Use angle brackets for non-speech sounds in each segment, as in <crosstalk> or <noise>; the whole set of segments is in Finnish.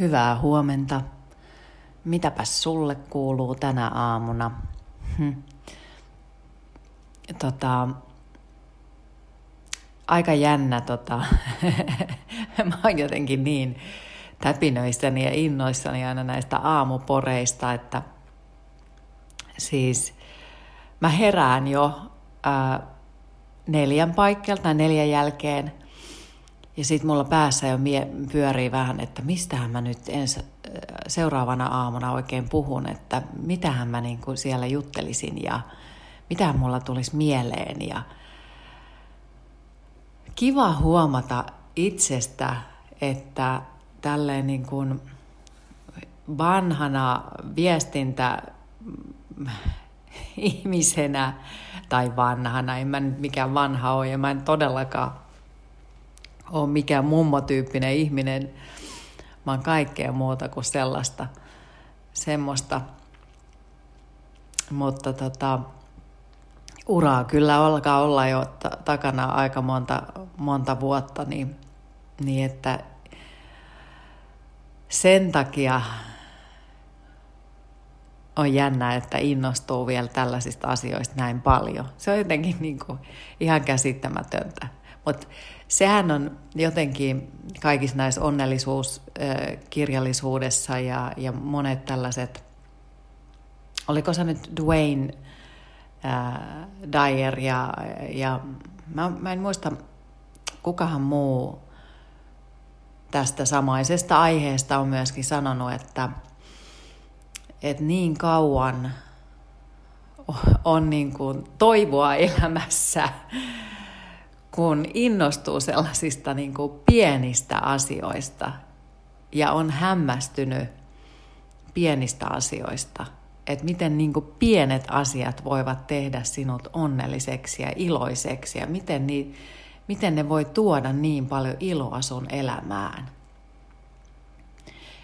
Hyvää huomenta. Mitäpäs sulle kuuluu tänä aamuna? Hm. Tota, aika jännä, tota, <laughs> mä oon jotenkin niin täpinöissäni ja innoissani aina näistä aamuporeista, että siis mä herään jo ää, neljän paikkelta, neljän jälkeen – ja sitten mulla päässä jo mie- pyörii vähän, että mistähän mä nyt ens, seuraavana aamuna oikein puhun, että mitähän mä niin siellä juttelisin ja mitähän mulla tulisi mieleen. Ja kiva huomata itsestä, että tälleen niin kuin vanhana viestintä <laughs> ihmisenä tai vanhana, en mä nyt mikään vanha ole ja mä en todellakaan ole mikään mummotyyppinen ihminen. Oon kaikkea muuta kuin sellaista, semmoista. Mutta tota, uraa kyllä alkaa olla jo t- takana aika monta, monta vuotta, niin, niin että sen takia on jännä, että innostuu vielä tällaisista asioista näin paljon. Se on jotenkin niin kuin ihan käsittämätöntä. Mutta sehän on jotenkin kaikissa näissä onnellisuuskirjallisuudessa ja, ja monet tällaiset, oliko se nyt Dwayne ää, Dyer ja, ja mä, mä en muista kukahan muu tästä samaisesta aiheesta on myöskin sanonut, että, että niin kauan on niin kuin toivoa elämässä, kun innostuu sellaisista niin kuin pienistä asioista ja on hämmästynyt pienistä asioista, että miten niin kuin pienet asiat voivat tehdä sinut onnelliseksi ja iloiseksi ja miten, niin, miten ne voi tuoda niin paljon iloa sun elämään.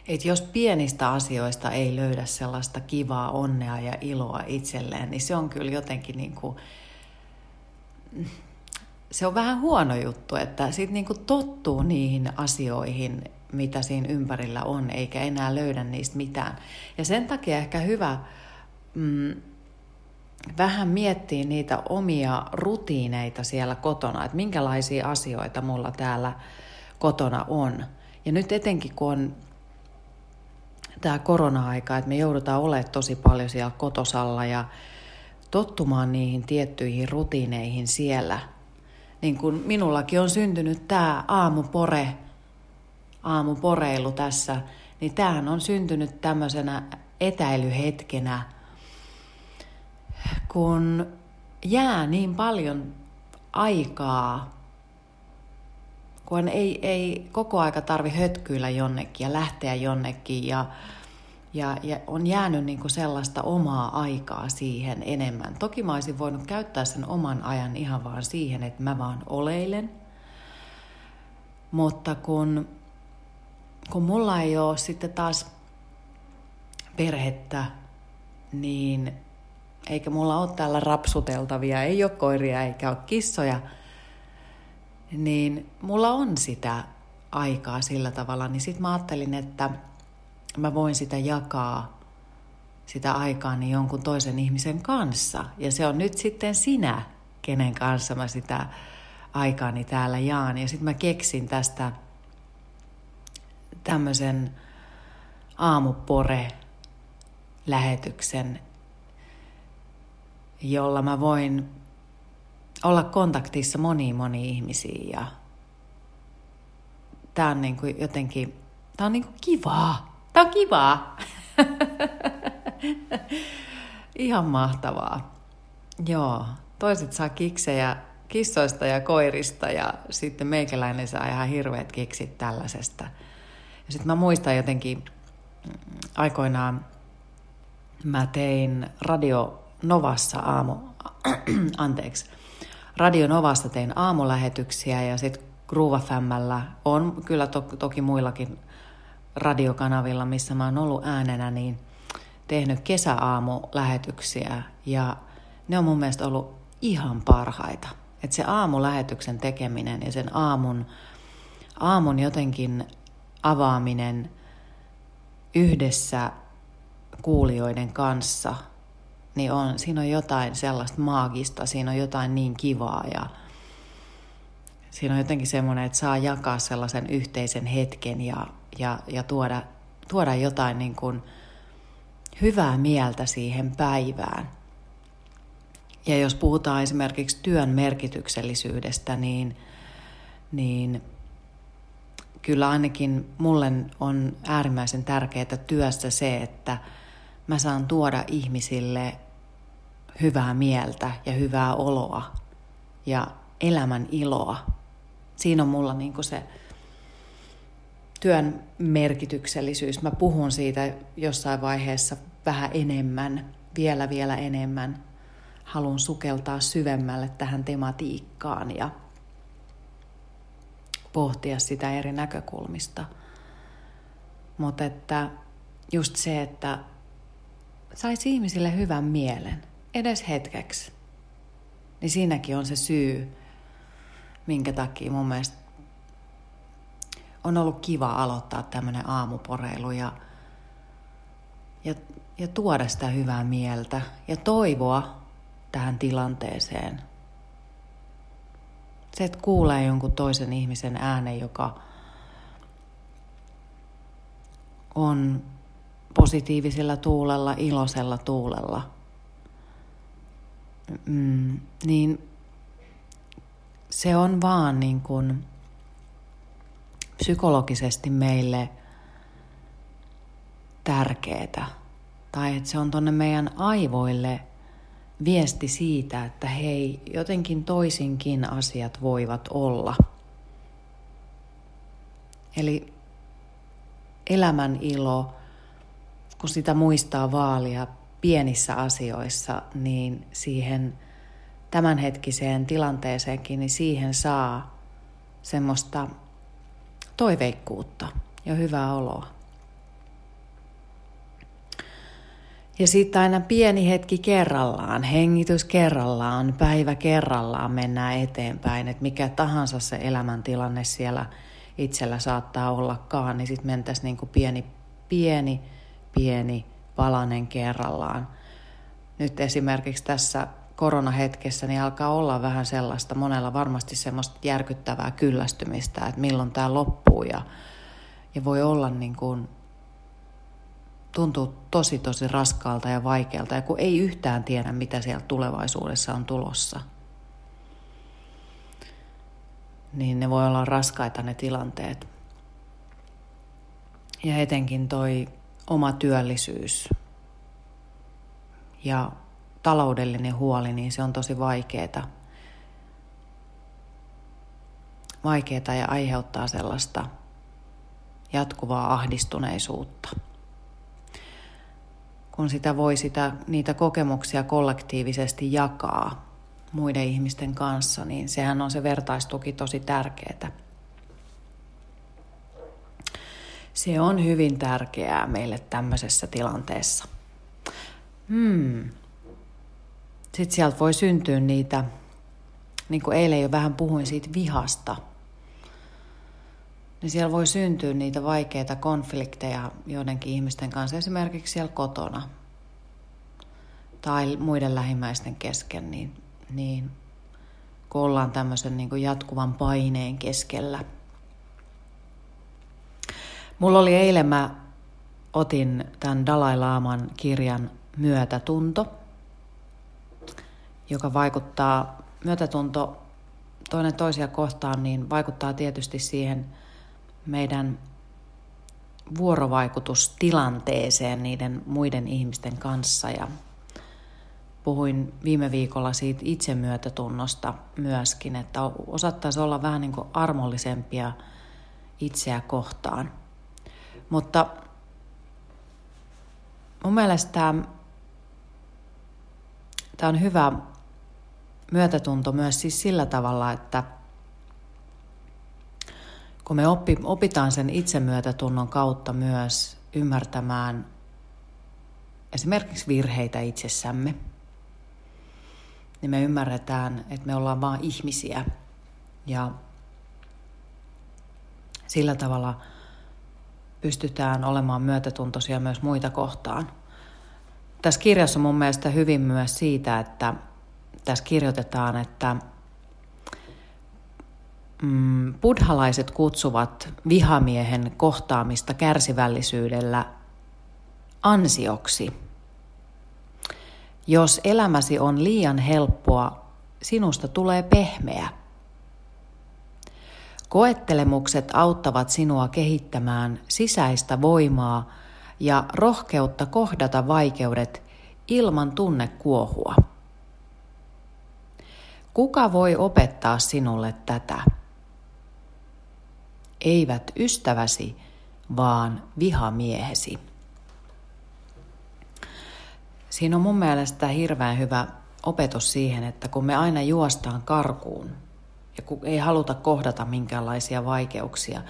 Et jos pienistä asioista ei löydä sellaista kivaa onnea ja iloa itselleen, niin se on kyllä jotenkin niin kuin, se on vähän huono juttu, että sitten niinku tottuu niihin asioihin, mitä siinä ympärillä on, eikä enää löydä niistä mitään. Ja sen takia ehkä hyvä mm, vähän miettiä niitä omia rutiineita siellä kotona, että minkälaisia asioita mulla täällä kotona on. Ja nyt etenkin kun on tämä korona-aika, että me joudutaan olemaan tosi paljon siellä kotosalla ja tottumaan niihin tiettyihin rutiineihin siellä – niin kuin minullakin on syntynyt tämä aamupore, aamuporeilu tässä, niin tämähän on syntynyt tämmöisenä etäilyhetkenä, kun jää niin paljon aikaa, kun ei, ei koko aika tarvi hötkyillä jonnekin ja lähteä jonnekin ja ja, ja on jäänyt niin kuin sellaista omaa aikaa siihen enemmän. Toki mä olisin voinut käyttää sen oman ajan ihan vaan siihen, että mä vaan oleilen. Mutta kun, kun mulla ei ole sitten taas perhettä, niin eikä mulla ole täällä rapsuteltavia, ei ole koiria eikä ole kissoja, niin mulla on sitä aikaa sillä tavalla, niin sitten mä ajattelin, että – mä voin sitä jakaa sitä aikaani jonkun toisen ihmisen kanssa. Ja se on nyt sitten sinä, kenen kanssa mä sitä aikaani täällä jaan. Ja sitten mä keksin tästä tämmöisen aamupore-lähetyksen, jolla mä voin olla kontaktissa moniin moniin ihmisiin. Ja tää on niin kuin jotenkin, tää on niin kuin kivaa. Tämä on kivaa. <laughs> Ihan mahtavaa. Joo, toiset saa kiksejä kissoista ja koirista ja sitten meikäläinen saa ihan hirveät kiksit tällaisesta. Ja sitten mä muistan jotenkin mm, aikoinaan mä tein Radio Novassa aamu, <clears throat> anteeksi, Radio Novassa tein aamulähetyksiä ja sitten Groova on kyllä to, toki muillakin radiokanavilla, missä mä oon ollut äänenä, niin tehnyt kesäaamulähetyksiä ja ne on mun mielestä ollut ihan parhaita. Että se aamulähetyksen tekeminen ja sen aamun, aamun jotenkin avaaminen yhdessä kuulijoiden kanssa, niin on, siinä on jotain sellaista maagista, siinä on jotain niin kivaa ja siinä on jotenkin semmoinen, että saa jakaa sellaisen yhteisen hetken ja, ja, ja tuoda, tuoda jotain niin kuin hyvää mieltä siihen päivään. Ja jos puhutaan esimerkiksi työn merkityksellisyydestä, niin, niin kyllä ainakin mulle on äärimmäisen tärkeää työssä se, että mä saan tuoda ihmisille hyvää mieltä ja hyvää oloa ja elämän iloa. Siinä on mulla niin se työn merkityksellisyys. Mä puhun siitä jossain vaiheessa vähän enemmän, vielä vielä enemmän. Haluan sukeltaa syvemmälle tähän tematiikkaan ja pohtia sitä eri näkökulmista. Mutta että just se, että saisi ihmisille hyvän mielen, edes hetkeksi, niin siinäkin on se syy, minkä takia mun mielestä on ollut kiva aloittaa tämmöinen aamuporeilu ja, ja, ja tuoda sitä hyvää mieltä ja toivoa tähän tilanteeseen – se, että kuulee jonkun toisen ihmisen äänen, joka on positiivisella tuulella, iloisella tuulella, mm, niin se on vaan niin kuin psykologisesti meille tärkeää. Tai että se on tuonne meidän aivoille viesti siitä, että hei, jotenkin toisinkin asiat voivat olla. Eli elämän ilo, kun sitä muistaa vaalia pienissä asioissa, niin siihen tämänhetkiseen tilanteeseenkin, niin siihen saa semmoista toiveikkuutta ja hyvää oloa. Ja sitten aina pieni hetki kerrallaan, hengitys kerrallaan, päivä kerrallaan mennään eteenpäin. Että mikä tahansa se elämäntilanne siellä itsellä saattaa ollakaan, niin sitten mentäisiin niin kuin pieni, pieni, pieni palanen kerrallaan. Nyt esimerkiksi tässä koronahetkessä niin alkaa olla vähän sellaista, monella varmasti semmoista järkyttävää kyllästymistä, että milloin tämä loppuu ja, ja voi olla niin kuin tuntuu tosi tosi raskaalta ja vaikealta, ja kun ei yhtään tiedä, mitä siellä tulevaisuudessa on tulossa. Niin ne voi olla raskaita ne tilanteet. Ja etenkin toi oma työllisyys ja taloudellinen huoli, niin se on tosi vaikeeta. Vaikeeta ja aiheuttaa sellaista jatkuvaa ahdistuneisuutta kun sitä voi sitä, niitä kokemuksia kollektiivisesti jakaa muiden ihmisten kanssa, niin sehän on se vertaistuki tosi tärkeää. Se on hyvin tärkeää meille tämmöisessä tilanteessa. Hmm. Sitten sieltä voi syntyä niitä, niin kuin eilen jo vähän puhuin siitä vihasta – niin siellä voi syntyä niitä vaikeita konflikteja joidenkin ihmisten kanssa, esimerkiksi siellä kotona tai muiden lähimmäisten kesken, niin, niin kun ollaan tämmöisen niin kuin jatkuvan paineen keskellä. Mulla oli eilen, mä otin tämän Dalai Laaman kirjan Myötätunto, joka vaikuttaa, myötätunto toinen toisia kohtaan, niin vaikuttaa tietysti siihen – meidän vuorovaikutustilanteeseen niiden muiden ihmisten kanssa ja puhuin viime viikolla siitä itsemyötätunnosta myöskin, että osattaisi olla vähän niin kuin armollisempia itseä kohtaan. Mutta mun mielestä tämä, on hyvä myötätunto myös siis sillä tavalla, että – kun me oppi, opitaan sen itsemyötätunnon kautta myös ymmärtämään esimerkiksi virheitä itsessämme, niin me ymmärretään, että me ollaan vain ihmisiä ja sillä tavalla pystytään olemaan myötätuntoisia myös muita kohtaan. Tässä kirjassa on mun mielestä hyvin myös siitä, että tässä kirjoitetaan, että mm, buddhalaiset kutsuvat vihamiehen kohtaamista kärsivällisyydellä ansioksi. Jos elämäsi on liian helppoa, sinusta tulee pehmeä. Koettelemukset auttavat sinua kehittämään sisäistä voimaa ja rohkeutta kohdata vaikeudet ilman tunnekuohua. Kuka voi opettaa sinulle tätä? Eivät ystäväsi, vaan vihamiehesi. Siinä on mun mielestä hirveän hyvä opetus siihen, että kun me aina juostaan karkuun ja kun ei haluta kohdata minkäänlaisia vaikeuksia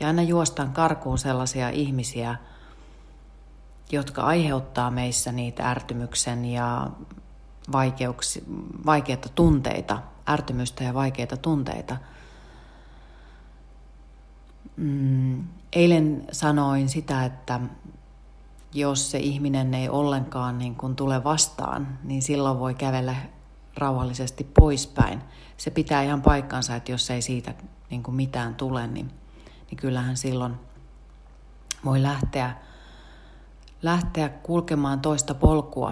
ja aina juostaan karkuun sellaisia ihmisiä, jotka aiheuttaa meissä niitä ärtymyksen ja vaikeuksi, vaikeita tunteita, ärtymystä ja vaikeita tunteita. Mm, eilen sanoin sitä, että jos se ihminen ei ollenkaan niin kun tule vastaan, niin silloin voi kävellä rauhallisesti poispäin. Se pitää ihan paikkansa, että jos ei siitä niin kuin mitään tule, niin, niin kyllähän silloin voi lähteä, lähteä kulkemaan toista polkua.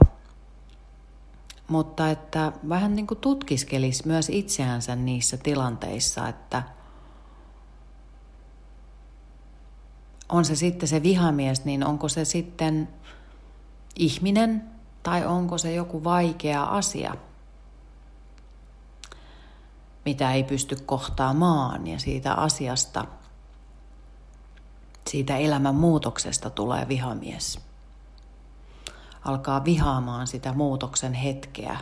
Mutta että vähän niin kuin tutkiskelisi myös itseänsä niissä tilanteissa, että – on se sitten se vihamies, niin onko se sitten ihminen tai onko se joku vaikea asia, mitä ei pysty kohtaamaan ja siitä asiasta, siitä elämän muutoksesta tulee vihamies. Alkaa vihaamaan sitä muutoksen hetkeä,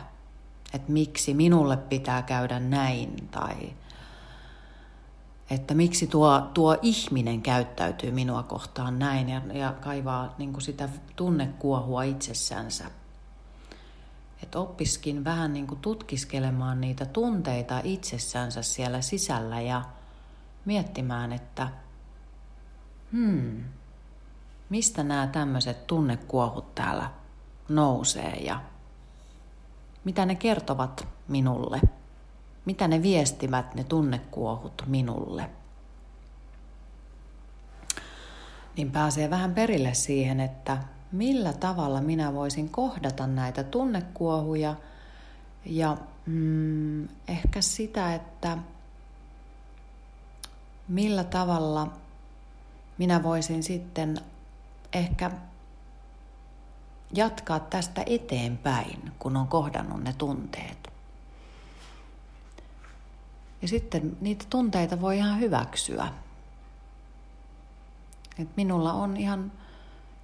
että miksi minulle pitää käydä näin tai että miksi tuo, tuo ihminen käyttäytyy minua kohtaan näin ja, ja kaivaa niin kuin sitä tunnekuohua itsessänsä. Että oppiskin vähän niin kuin tutkiskelemaan niitä tunteita itsessänsä siellä sisällä ja miettimään, että hmm, mistä nämä tämmöiset tunnekuohut täällä nousee ja mitä ne kertovat minulle. Mitä ne viestivät, ne tunnekuohut minulle? Niin pääsee vähän perille siihen, että millä tavalla minä voisin kohdata näitä tunnekuohuja ja mm, ehkä sitä, että millä tavalla minä voisin sitten ehkä jatkaa tästä eteenpäin, kun on kohdannut ne tunteet. Ja sitten niitä tunteita voi ihan hyväksyä. Et minulla on ihan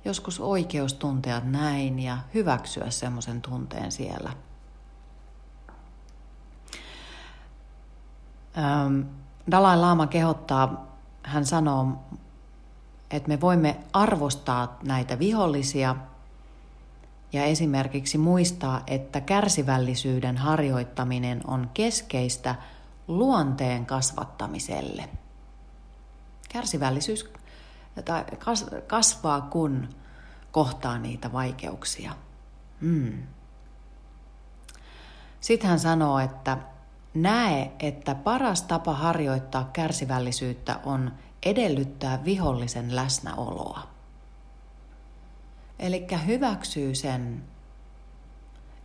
joskus oikeus tuntea näin ja hyväksyä semmoisen tunteen siellä. Dalai Lama kehottaa, hän sanoo, että me voimme arvostaa näitä vihollisia ja esimerkiksi muistaa, että kärsivällisyyden harjoittaminen on keskeistä – luonteen kasvattamiselle. Kärsivällisyys kasvaa, kun kohtaa niitä vaikeuksia. Mm. Sitten hän sanoo, että näe, että paras tapa harjoittaa kärsivällisyyttä on edellyttää vihollisen läsnäoloa. Eli hyväksyy sen,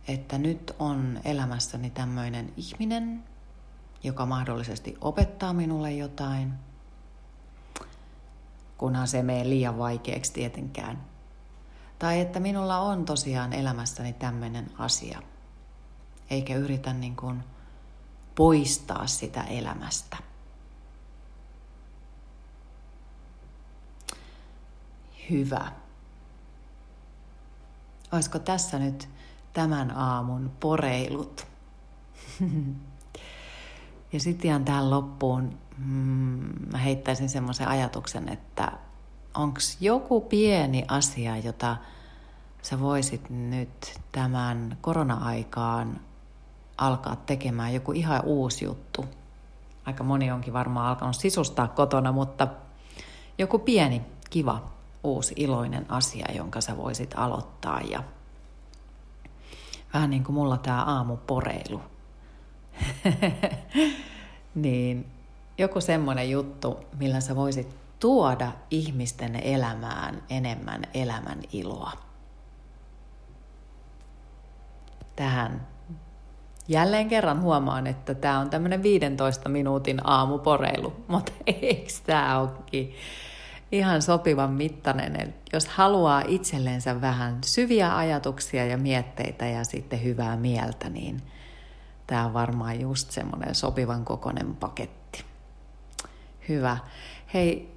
että nyt on elämässäni tämmöinen ihminen, joka mahdollisesti opettaa minulle jotain, kunhan se menee liian vaikeaksi tietenkään. Tai että minulla on tosiaan elämässäni tämmöinen asia, eikä yritä niin kuin poistaa sitä elämästä. Hyvä. Olisiko tässä nyt tämän aamun poreilut? Ja sitten ihan tähän loppuun mm, mä heittäisin semmoisen ajatuksen, että onko joku pieni asia, jota sä voisit nyt tämän korona-aikaan alkaa tekemään, joku ihan uusi juttu. Aika moni onkin varmaan alkanut sisustaa kotona, mutta joku pieni, kiva uusi iloinen asia, jonka sä voisit aloittaa ja vähän niin kuin mulla tämä aamuporeilu. <laughs> niin joku semmoinen juttu, millä sä voisit tuoda ihmisten elämään enemmän elämän iloa. Tähän jälleen kerran huomaan, että tämä on tämmöinen 15 minuutin aamuporeilu, mutta <laughs> eikö tämä olekin ihan sopivan mittainen. Jos haluaa itsellensä vähän syviä ajatuksia ja mietteitä ja sitten hyvää mieltä, niin tämä on varmaan just semmoinen sopivan kokoinen paketti. Hyvä. Hei,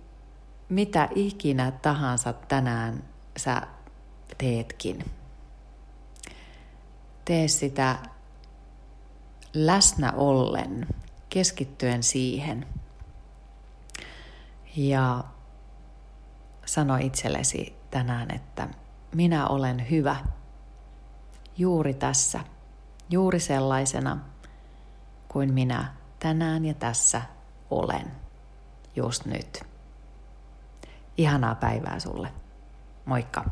mitä ikinä tahansa tänään sä teetkin, tee sitä läsnä ollen, keskittyen siihen. Ja sano itsellesi tänään, että minä olen hyvä juuri tässä, juuri sellaisena kuin minä tänään ja tässä olen just nyt. Ihanaa päivää sulle. Moikka!